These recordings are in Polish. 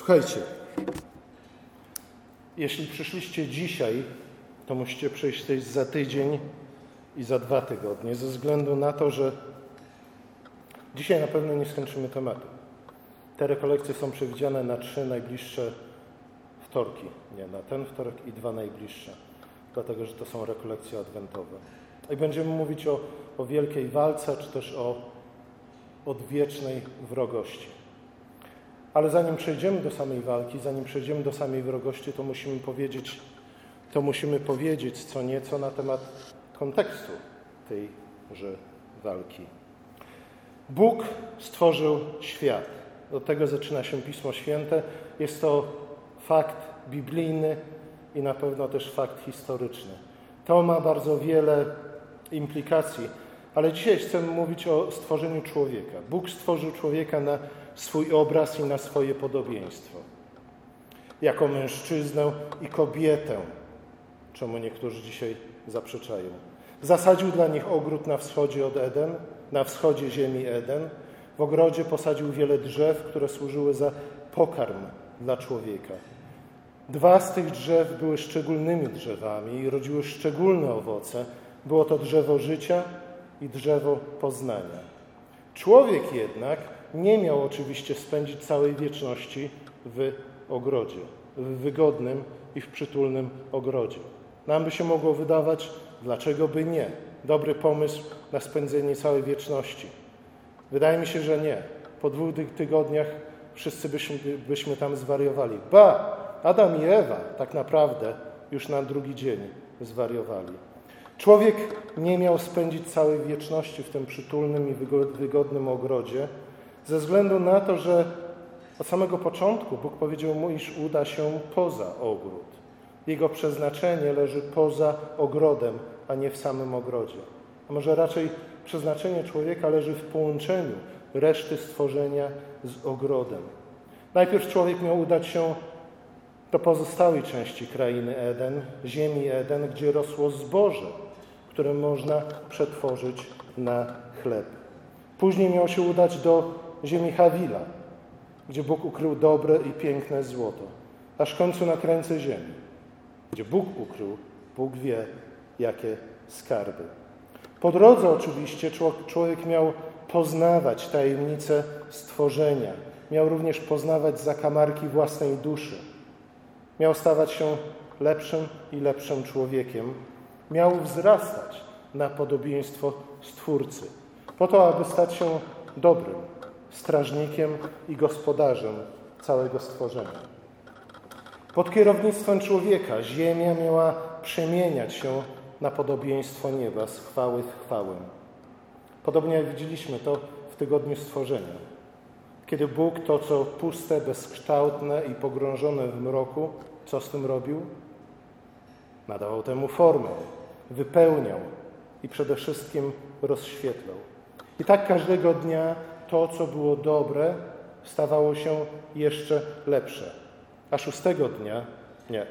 Słuchajcie, jeśli przyszliście dzisiaj, to musicie przyjść też za tydzień i za dwa tygodnie, ze względu na to, że dzisiaj na pewno nie skończymy tematu. Te rekolekcje są przewidziane na trzy najbliższe wtorki, nie na ten wtorek i dwa najbliższe, dlatego że to są rekolekcje adwentowe. I będziemy mówić o, o wielkiej walce, czy też o odwiecznej wrogości. Ale zanim przejdziemy do samej walki, zanim przejdziemy do samej wrogości, to musimy powiedzieć, to musimy powiedzieć co nieco na temat kontekstu tejże walki. Bóg stworzył świat. Do tego zaczyna się Pismo Święte. Jest to fakt biblijny i na pewno też fakt historyczny. To ma bardzo wiele implikacji, ale dzisiaj chcemy mówić o stworzeniu człowieka. Bóg stworzył człowieka na swój obraz i na swoje podobieństwo. Jako mężczyznę i kobietę, czemu niektórzy dzisiaj zaprzeczają. Zasadził dla nich ogród na wschodzie od Eden, na wschodzie ziemi Eden. W ogrodzie posadził wiele drzew, które służyły za pokarm dla człowieka. Dwa z tych drzew były szczególnymi drzewami i rodziły szczególne owoce. Było to drzewo życia i drzewo poznania. Człowiek jednak nie miał oczywiście spędzić całej wieczności w ogrodzie, w wygodnym i w przytulnym ogrodzie. Nam by się mogło wydawać, dlaczego by nie? Dobry pomysł na spędzenie całej wieczności. Wydaje mi się, że nie. Po dwóch tygodniach wszyscy byśmy, byśmy tam zwariowali. Ba! Adam i Ewa tak naprawdę już na drugi dzień zwariowali. Człowiek nie miał spędzić całej wieczności w tym przytulnym i wygodnym ogrodzie, ze względu na to, że od samego początku Bóg powiedział mu, iż uda się poza ogród. Jego przeznaczenie leży poza ogrodem, a nie w samym ogrodzie. A może raczej przeznaczenie człowieka leży w połączeniu reszty stworzenia z ogrodem. Najpierw człowiek miał udać się do pozostałej części krainy Eden, ziemi Eden, gdzie rosło zboże, które można przetworzyć na chleb. Później miał się udać do ziemi Hawila, gdzie Bóg ukrył dobre i piękne złoto, aż w końcu na krańce ziemi, gdzie Bóg ukrył, Bóg wie, jakie skarby. Po drodze oczywiście człowiek miał poznawać tajemnice stworzenia, miał również poznawać zakamarki własnej duszy, miał stawać się lepszym i lepszym człowiekiem, miał wzrastać na podobieństwo Stwórcy, po to, aby stać się dobrym, strażnikiem i gospodarzem całego stworzenia. Pod kierownictwem człowieka ziemia miała przemieniać się na podobieństwo nieba z chwały w chwałę. Podobnie jak widzieliśmy to w tygodniu stworzenia. Kiedy Bóg to, co puste, bezkształtne i pogrążone w mroku, co z tym robił? Nadawał temu formę, wypełniał i przede wszystkim rozświetlał. I tak każdego dnia to, co było dobre, stawało się jeszcze lepsze. A szóstego dnia, nie,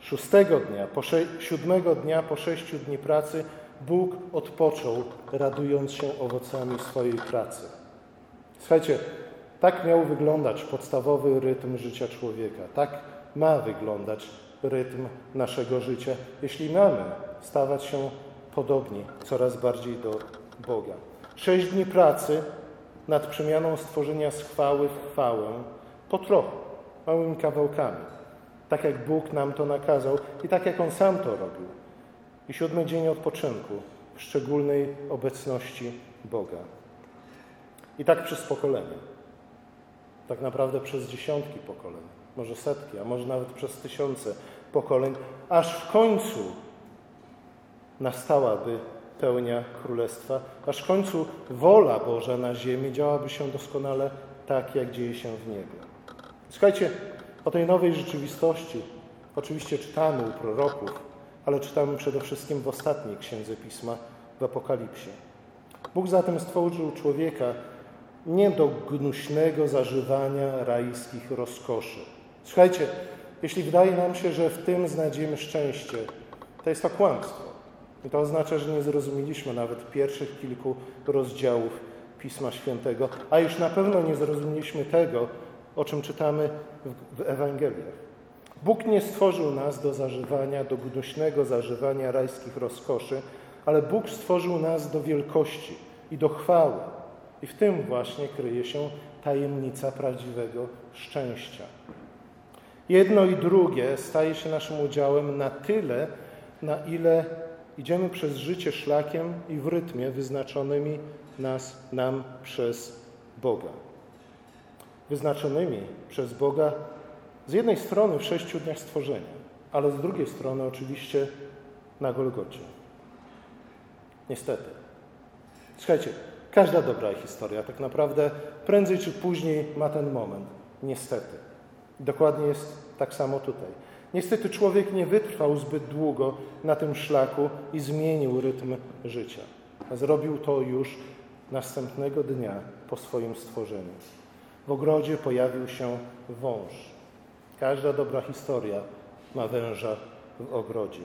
szóstego dnia, po sze, siódmego dnia po sześciu dni pracy Bóg odpoczął, radując się owocami swojej pracy. Słuchajcie, tak miał wyglądać podstawowy rytm życia człowieka. Tak ma wyglądać rytm naszego życia, jeśli mamy stawać się podobni coraz bardziej do Boga. Sześć dni pracy nad przemianą stworzenia z chwały w chwałę, po trochu, małymi kawałkami, tak jak Bóg nam to nakazał i tak jak On sam to robił. I siódmy dzień odpoczynku w szczególnej obecności Boga. I tak przez pokolenia. Tak naprawdę przez dziesiątki pokoleń, może setki, a może nawet przez tysiące pokoleń, aż w końcu nastałaby pełnia królestwa, aż w końcu wola Boża na ziemi działaby się doskonale tak, jak dzieje się w niebie. Słuchajcie, o tej nowej rzeczywistości oczywiście czytamy u proroków, ale czytamy przede wszystkim w ostatniej księdze pisma, w Apokalipsie. Bóg zatem stworzył człowieka nie do gnuśnego zażywania rajskich rozkoszy. Słuchajcie, jeśli wydaje nam się, że w tym znajdziemy szczęście, to jest to kłamstwo. I to oznacza, że nie zrozumieliśmy nawet pierwszych kilku rozdziałów Pisma Świętego, a już na pewno nie zrozumieliśmy tego, o czym czytamy w, Ewangeliach. Bóg nie stworzył nas do zażywania, do gnuśnego zażywania rajskich rozkoszy, ale Bóg stworzył nas do wielkości i do chwały. I w tym właśnie kryje się tajemnica prawdziwego szczęścia. Jedno i drugie staje się naszym udziałem na tyle, na ile idziemy przez życie szlakiem i w rytmie wyznaczonymi nas, nam przez Boga. Wyznaczonymi przez Boga z jednej strony w sześciu dniach stworzenia, ale z drugiej strony oczywiście na Golgocie. Niestety. Słuchajcie, każda dobra historia tak naprawdę prędzej czy później ma ten moment. Niestety. Dokładnie jest tak samo tutaj. Niestety człowiek nie wytrwał zbyt długo na tym szlaku i zmienił rytm życia. Zrobił to już następnego dnia po swoim stworzeniu. W ogrodzie pojawił się wąż. Każda dobra historia ma węża w ogrodzie.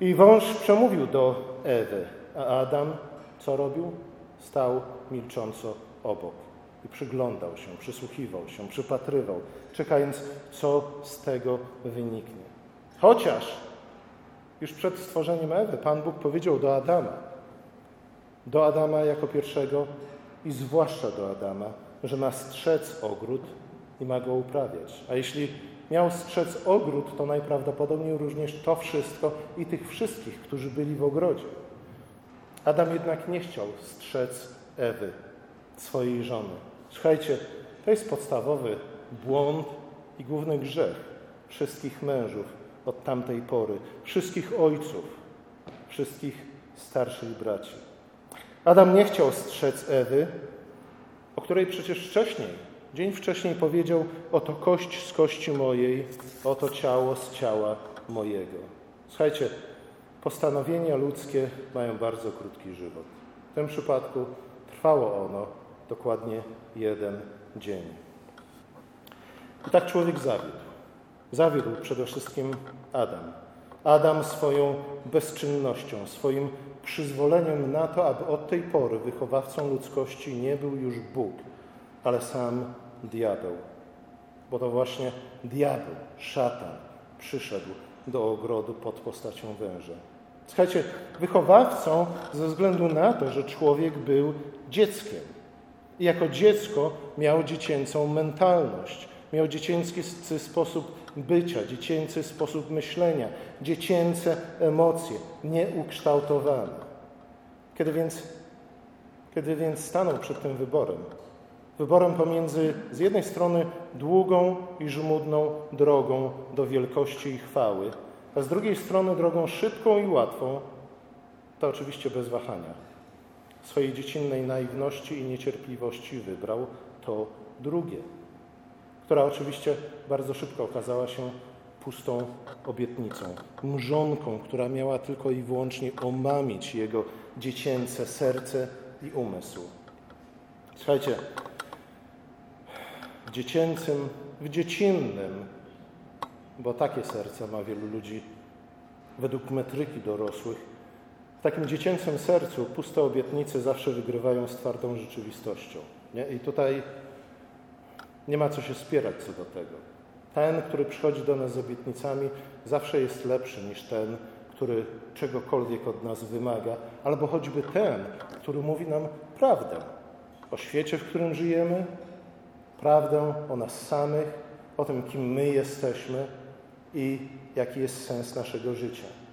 I wąż przemówił do Ewy, a Adam co robił? Stał milcząco obok i przyglądał się, przysłuchiwał się, przypatrywał, czekając, co z tego wyniknie. Chociaż już przed stworzeniem Ewy Pan Bóg powiedział do Adama, do Adama jako pierwszego i zwłaszcza do Adama, że ma strzec ogród i ma go uprawiać. A jeśli miał strzec ogród, to najprawdopodobniej również to wszystko i tych wszystkich, którzy byli w ogrodzie. Adam jednak nie chciał strzec Ewy, swojej żony. Słuchajcie, to jest podstawowy błąd i główny grzech wszystkich mężów od tamtej pory, wszystkich ojców, wszystkich starszych braci. Adam nie chciał strzec Ewy, o której przecież wcześniej, dzień wcześniej powiedział: Oto kość z kości mojej, oto ciało z ciała mojego. Słuchajcie, postanowienia ludzkie mają bardzo krótki żywot. W tym przypadku trwało ono dokładnie jeden dzień. I tak człowiek zawiódł. Zawiódł przede wszystkim Adam. Adam swoją bezczynnością, swoim przyzwoleniem na to, aby od tej pory wychowawcą ludzkości nie był już Bóg, ale sam diabeł. Bo to właśnie diabeł, szatan, przyszedł do ogrodu pod postacią węża. Słuchajcie, wychowawcą ze względu na to, że człowiek był dzieckiem. I jako dziecko miał dziecięcą mentalność, miał dziecięcy sposób bycia, dziecięcy sposób myślenia, dziecięce emocje, nieukształtowane. Kiedy więc, kiedy więc stanął przed tym wyborem, wyborem pomiędzy z jednej strony długą i żmudną drogą do wielkości i chwały, a z drugiej strony drogą szybką i łatwą, to oczywiście bez wahania. Swojej dziecinnej naiwności i niecierpliwości wybrał to drugie, która oczywiście bardzo szybko okazała się pustą obietnicą, mrzonką, która miała tylko i wyłącznie omamić jego dziecięce serce i umysł. Słuchajcie, w dziecięcym, w dziecinnym bo takie serce ma wielu ludzi według metryki dorosłych. Takim dziecięcym sercu puste obietnice zawsze wygrywają z twardą rzeczywistością. Nie? I tutaj nie ma co się spierać co do tego. Ten, który przychodzi do nas z obietnicami, zawsze jest lepszy niż ten, który czegokolwiek od nas wymaga, albo choćby ten, który mówi nam prawdę o świecie, w którym żyjemy, prawdę o nas samych, o tym, kim my jesteśmy, i jaki jest sens naszego życia.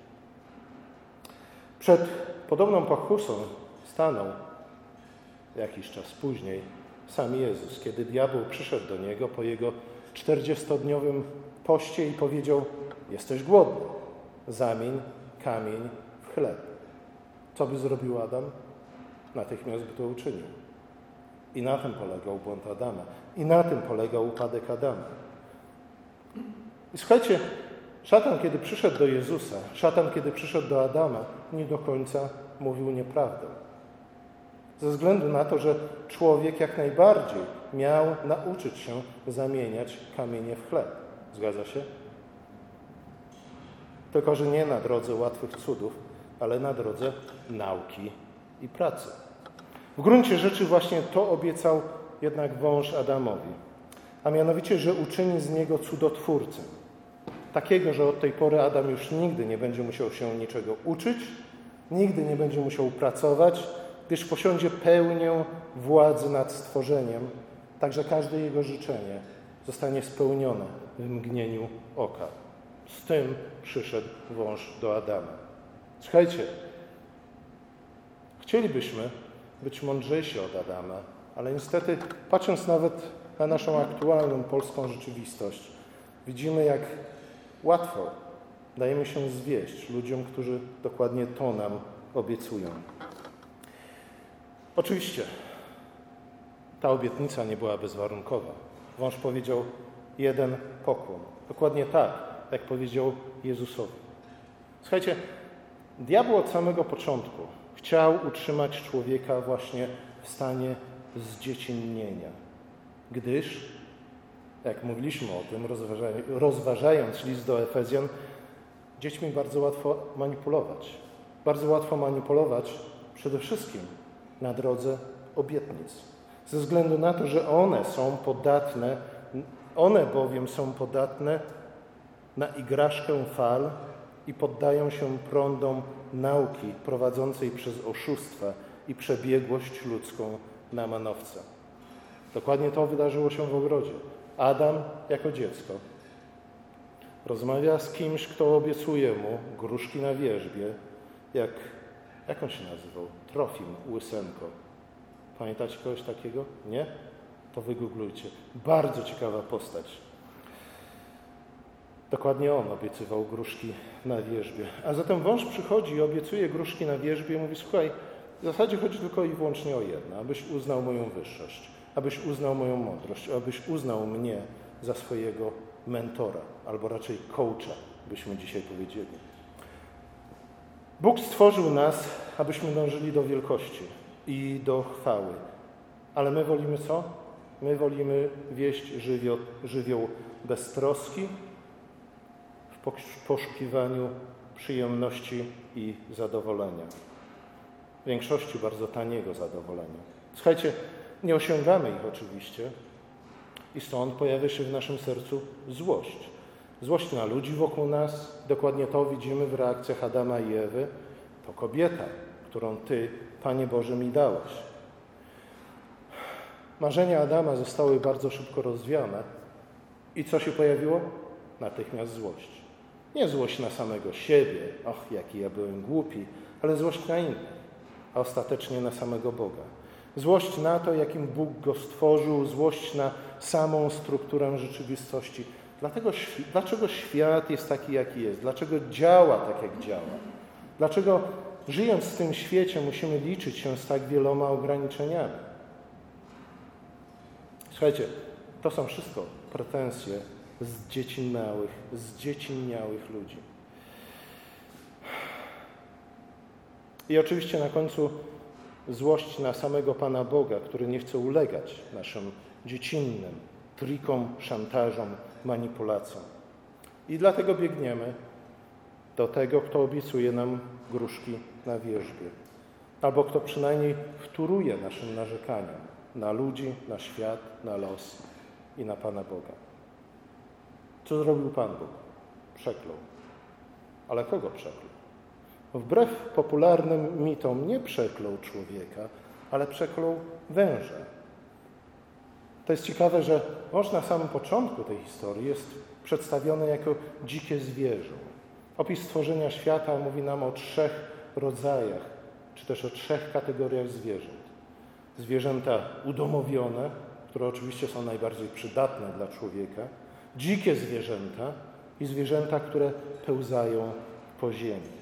Przed podobną pokusą stanął jakiś czas później sam Jezus, kiedy diabeł przyszedł do niego po jego czterdziestodniowym poście i powiedział: Jesteś głodny, zamień kamień w chleb. Co by zrobił Adam? Natychmiast by to uczynił. I na tym polegał błąd Adama. I na tym polegał upadek Adama. I słuchajcie, szatan, kiedy przyszedł do Jezusa, szatan, kiedy przyszedł do Adama, nie do końca mówił nieprawdę. Ze względu na to, że człowiek jak najbardziej miał nauczyć się zamieniać kamienie w chleb. Zgadza się? Tylko, że nie na drodze łatwych cudów, ale na drodze nauki i pracy. W gruncie rzeczy właśnie to obiecał jednak wąż Adamowi. a mianowicie, że uczyni z niego cudotwórcę. Takiego, że od tej pory Adam już nigdy nie będzie musiał się niczego uczyć, nigdy nie będzie musiał pracować, gdyż posiądzie pełnię władzy nad stworzeniem, także każde jego życzenie zostanie spełnione w mgnieniu oka. Z tym przyszedł wąż do Adama. Słuchajcie, chcielibyśmy być mądrzejsi od Adama, ale niestety, patrząc nawet na naszą aktualną polską rzeczywistość, widzimy, jak łatwo dajemy się zwieść ludziom, którzy dokładnie to nam obiecują. Oczywiście ta obietnica nie była bezwarunkowa. Wąż powiedział jeden pokłon. Dokładnie tak, jak powiedział Jezusowi. Słuchajcie, diabeł od samego początku chciał utrzymać człowieka właśnie w stanie zdziecinnienia, gdyż, jak mówiliśmy o tym, rozważając list do Efezjan, dziećmi bardzo łatwo manipulować. Bardzo łatwo manipulować przede wszystkim na drodze obietnic. Ze względu na to, że one są podatne, one bowiem są podatne na igraszkę fal i poddają się prądom nauki prowadzącej przez oszustwa i przebiegłość ludzką na manowca. Dokładnie to wydarzyło się w ogrodzie. Adam jako dziecko rozmawia z kimś, kto obiecuje mu gruszki na wierzbie, jak, jak on się nazywał? Trofim Łysenko. Pamiętacie kogoś takiego? Nie? To wygooglujcie. Bardzo ciekawa postać. Dokładnie on obiecywał gruszki na wierzbie. A zatem wąż przychodzi i obiecuje gruszki na wierzbie i mówi, słuchaj, w zasadzie chodzi tylko i wyłącznie o jedno, abyś uznał moją wyższość, abyś uznał moją mądrość, abyś uznał mnie za swojego mentora, albo raczej coacha, byśmy dzisiaj powiedzieli. Bóg stworzył nas, abyśmy dążyli do wielkości i do chwały. Ale my wolimy co? My wolimy wieść żywioł, żywioł beztroski w poszukiwaniu przyjemności i zadowolenia. W większości bardzo taniego zadowolenia. Słuchajcie, nie osiągamy ich oczywiście i stąd pojawia się w naszym sercu złość. Złość na ludzi wokół nas, dokładnie to widzimy w reakcjach Adama i Ewy. To kobieta, którą Ty, Panie Boże, mi dałeś. Marzenia Adama zostały bardzo szybko rozwiane. I co się pojawiło? Natychmiast złość. Nie złość na samego siebie, och, jaki ja byłem głupi, ale złość na innych, a ostatecznie na samego Boga. Złość na to, jakim Bóg go stworzył, złość na samą strukturę rzeczywistości. Dlatego, dlaczego świat jest taki, jaki jest? Dlaczego działa tak, jak działa? Dlaczego żyjąc w tym świecie musimy liczyć się z tak wieloma ograniczeniami? Słuchajcie, to są wszystko pretensje z dziecinniałych, z dziecinniałych ludzi. I oczywiście na końcu złość na samego Pana Boga, który nie chce ulegać naszym dziecinnym trikom, szantażom, manipulacjom. I dlatego biegniemy do tego, kto obiecuje nam gruszki na wierzbie, albo kto przynajmniej wtóruje naszym narzekaniom na ludzi, na świat, na los i na Pana Boga. Co zrobił Pan Bóg? Przeklął. Ale kogo przeklął? Wbrew popularnym mitom nie przeklął człowieka, ale przeklął węża. To jest ciekawe, że mąż na samym początku tej historii jest przedstawiony jako dzikie zwierzę. Opis stworzenia świata mówi nam o trzech rodzajach, czy też o trzech kategoriach zwierząt. Zwierzęta udomowione, które oczywiście są najbardziej przydatne dla człowieka, dzikie zwierzęta i zwierzęta, które pełzają po ziemi.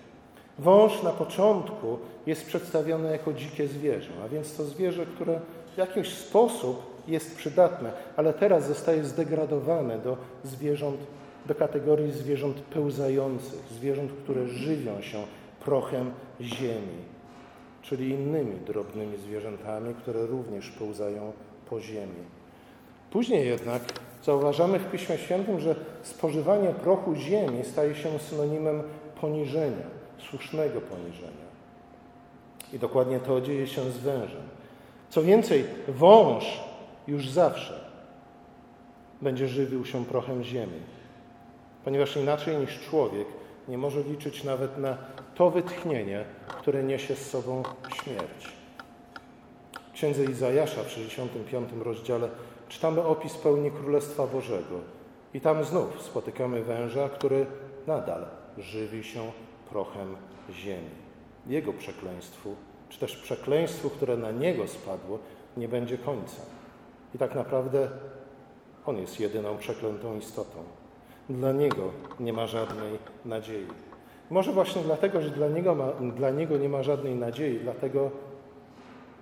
Wąż na początku jest przedstawiony jako dzikie zwierzę, a więc to zwierzę, które w jakiś sposób jest przydatne, ale teraz zostaje zdegradowane do zwierząt, do kategorii zwierząt pełzających, zwierząt, które żywią się prochem ziemi, czyli innymi drobnymi zwierzętami, które również pełzają po ziemi. Później jednak zauważamy w Piśmie Świętym, że spożywanie prochu ziemi staje się synonimem poniżenia słusznego poniżenia. I dokładnie to dzieje się z wężem. Co więcej, wąż już zawsze będzie żywił się prochem ziemi. Ponieważ inaczej niż człowiek nie może liczyć nawet na to wytchnienie, które niesie z sobą śmierć. W księdze Izajasza w 65 rozdziale czytamy opis pełni Królestwa Bożego. I tam znów spotykamy węża, który nadal żywi się prochem ziemi. Jego przekleństwu, czy też przekleństwu, które na niego spadło, nie będzie końca. I tak naprawdę on jest jedyną przeklętą istotą. Dla niego nie ma żadnej nadziei. Może właśnie dlatego, że dla niego, ma, dla niego nie ma żadnej nadziei, dlatego,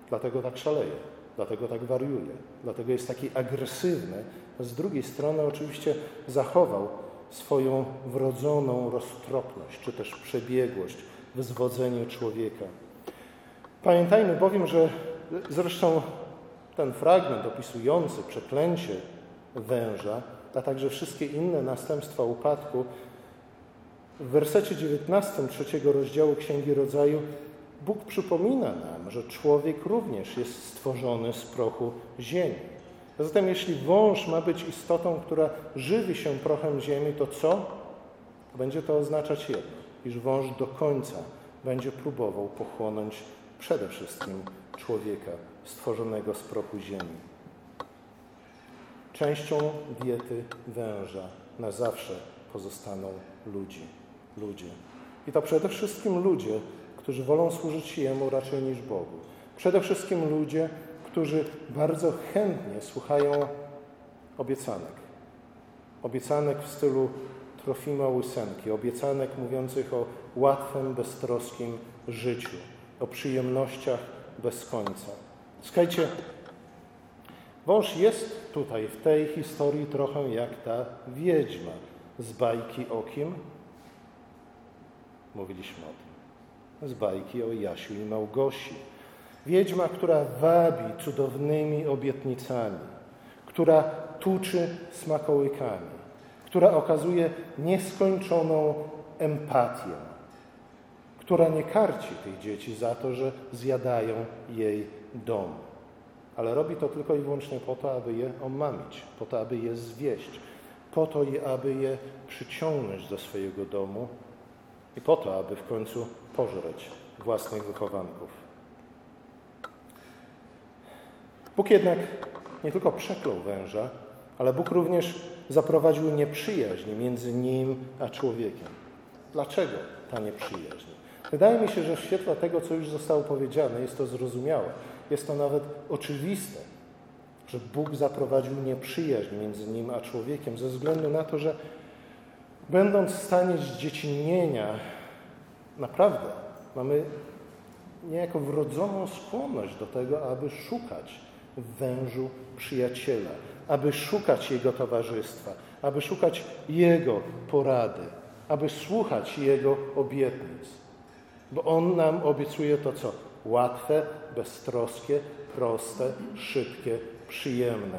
dlatego tak szaleje, dlatego tak wariuje, dlatego jest taki agresywny. Z drugiej strony oczywiście zachował swoją wrodzoną roztropność, czy też przebiegłość w zwodzeniu człowieka. Pamiętajmy bowiem, że zresztą ten fragment opisujący przeklęcie węża, a także wszystkie inne następstwa upadku, w wersecie 19 trzeciego rozdziału Księgi Rodzaju Bóg przypomina nam, że człowiek również jest stworzony z prochu ziemi. Zatem jeśli wąż ma być istotą, która żywi się prochem ziemi, to co? Będzie to oznaczać jedno, iż wąż do końca będzie próbował pochłonąć przede wszystkim człowieka stworzonego z prochu ziemi. Częścią diety węża na zawsze pozostaną ludzi. Ludzie. I to przede wszystkim ludzie, którzy wolą służyć Jemu raczej niż Bogu. Przede wszystkim ludzie, którzy bardzo chętnie słuchają obiecanek. Obiecanek w stylu Trofima Łysenki, obiecanek mówiących o łatwym, beztroskim życiu, o przyjemnościach bez końca. Słuchajcie, wąż jest tutaj w tej historii trochę jak ta wiedźma z bajki o kim? Mówiliśmy o tym. Z bajki o Jasiu i Małgosi. Wiedźma, która wabi cudownymi obietnicami, która tuczy smakołykami, która okazuje nieskończoną empatię, która nie karci tych dzieci za to, że zjadają jej dom. Ale robi to tylko i wyłącznie po to, aby je omamić, po to, aby je zwieść, po to, aby je przyciągnąć do swojego domu i po to, aby w końcu pożreć własnych wychowanków. Bóg jednak nie tylko przeklął węża, ale Bóg również zaprowadził nieprzyjaźń między nim a człowiekiem. Dlaczego ta nieprzyjaźń? Wydaje mi się, że w świetle tego, co już zostało powiedziane, jest to zrozumiałe. Jest to nawet oczywiste, że Bóg zaprowadził nieprzyjaźń między nim a człowiekiem, ze względu na to, że będąc w stanie zdziecinnienia, naprawdę mamy niejako wrodzoną skłonność do tego, aby szukać w wężu przyjaciela, aby szukać jego towarzystwa, aby szukać jego porady, aby słuchać jego obietnic. Bo on nam obiecuje to co? Łatwe, beztroskie, proste, szybkie, przyjemne.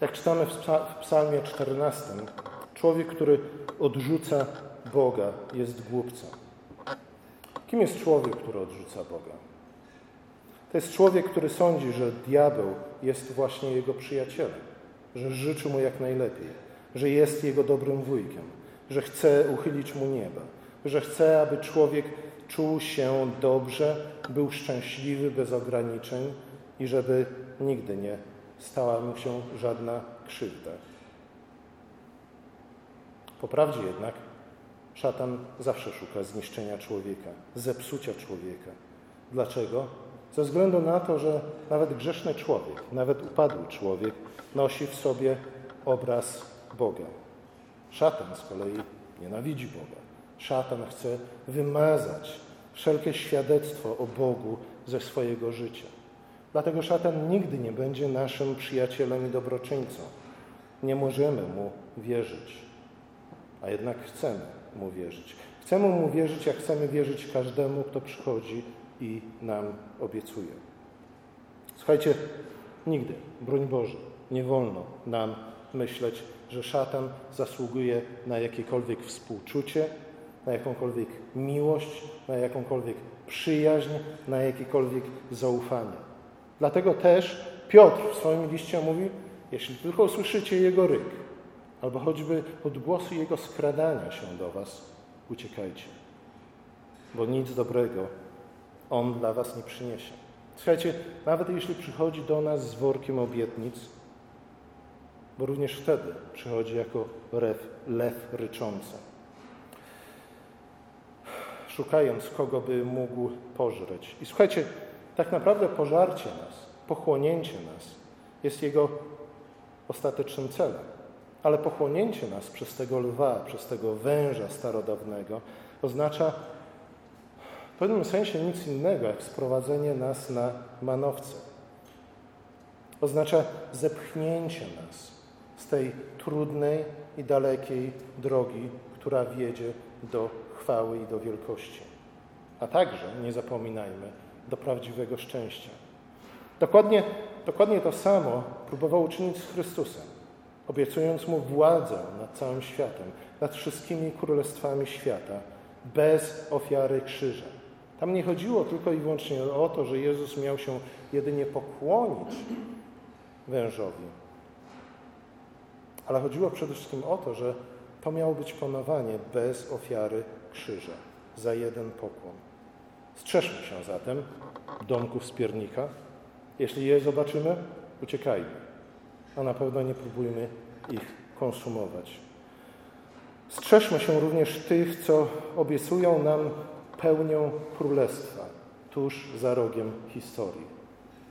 Jak czytamy w Psalmie 14, człowiek, który odrzuca Boga, jest głupcem. Kim jest człowiek, który odrzuca Boga? To jest człowiek, który sądzi, że diabeł jest właśnie jego przyjacielem, że życzy mu jak najlepiej, że jest jego dobrym wujkiem, że chce uchylić mu nieba, że chce, aby człowiek czuł się dobrze, był szczęśliwy bez ograniczeń i żeby nigdy nie stała mu się żadna krzywda. Po prawdzie jednak szatan zawsze szuka zniszczenia człowieka, zepsucia człowieka. Dlaczego? Ze względu na to, że nawet grzeszny człowiek, nawet upadły człowiek nosi w sobie obraz Boga. Szatan z kolei nienawidzi Boga. Szatan chce wymazać wszelkie świadectwo o Bogu ze swojego życia. Dlatego szatan nigdy nie będzie naszym przyjacielem i dobroczyńcą. Nie możemy mu wierzyć, a jednak chcemy mu wierzyć. Chcemy mu wierzyć, jak chcemy wierzyć każdemu, kto przychodzi i nam obiecuje. Słuchajcie, nigdy, broń Boże, nie wolno nam myśleć, że szatan zasługuje na jakiekolwiek współczucie, na jakąkolwiek miłość, na jakąkolwiek przyjaźń, na jakiekolwiek zaufanie. Dlatego też Piotr w swoim liście mówi, jeśli tylko usłyszycie Jego ryk, albo choćby odgłosy Jego skradania się do Was, uciekajcie, bo nic dobrego On dla Was nie przyniesie. Słuchajcie, nawet jeśli przychodzi do nas z workiem obietnic, bo również wtedy przychodzi jako lew, lew ryczący, szukając kogo by mógł pożreć. I słuchajcie, tak naprawdę pożarcie nas, pochłonięcie nas jest jego ostatecznym celem. Ale pochłonięcie nas przez tego lwa, przez tego węża starodawnego oznacza w pewnym sensie nic innego, jak sprowadzenie nas na manowce. Oznacza zepchnięcie nas z tej trudnej i dalekiej drogi, która wiedzie do chwały i do wielkości. A także, nie zapominajmy, do prawdziwego szczęścia. Dokładnie, dokładnie to samo próbował uczynić z Chrystusem, obiecując mu władzę nad całym światem, nad wszystkimi królestwami świata, bez ofiary krzyża. Tam nie chodziło tylko i wyłącznie o to, że Jezus miał się jedynie pokłonić wężowi, ale chodziło przede wszystkim o to, że to miało być panowanie bez ofiary krzyża, za jeden pokłon. Strzeżmy się zatem domków spiernika. Jeśli je zobaczymy, uciekajmy, a na pewno nie próbujmy ich konsumować. Strzeżmy się również tych, co obiecują nam pełnią królestwa tuż za rogiem historii.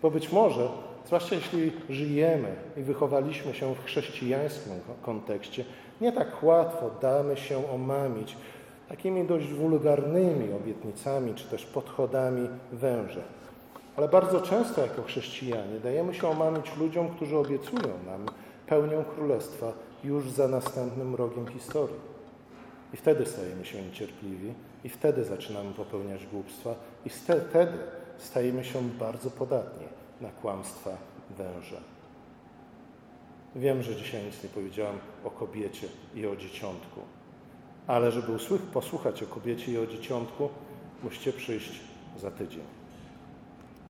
Bo być może, zwłaszcza jeśli żyjemy i wychowaliśmy się w chrześcijańskim kontekście, nie tak łatwo damy się omamić takimi dość wulgarnymi obietnicami czy też podchodami węża. Ale bardzo często jako chrześcijanie dajemy się omamić ludziom, którzy obiecują nam pełnią królestwa już za następnym rogiem historii. I wtedy stajemy się niecierpliwi, i wtedy zaczynamy popełniać głupstwa, i wtedy stajemy się bardzo podatni na kłamstwa węża. Wiem, że dzisiaj nic nie powiedziałam o kobiecie i o dzieciątku, ale żeby posłuchać o kobiecie i o dzieciątku, musicie przyjść za tydzień.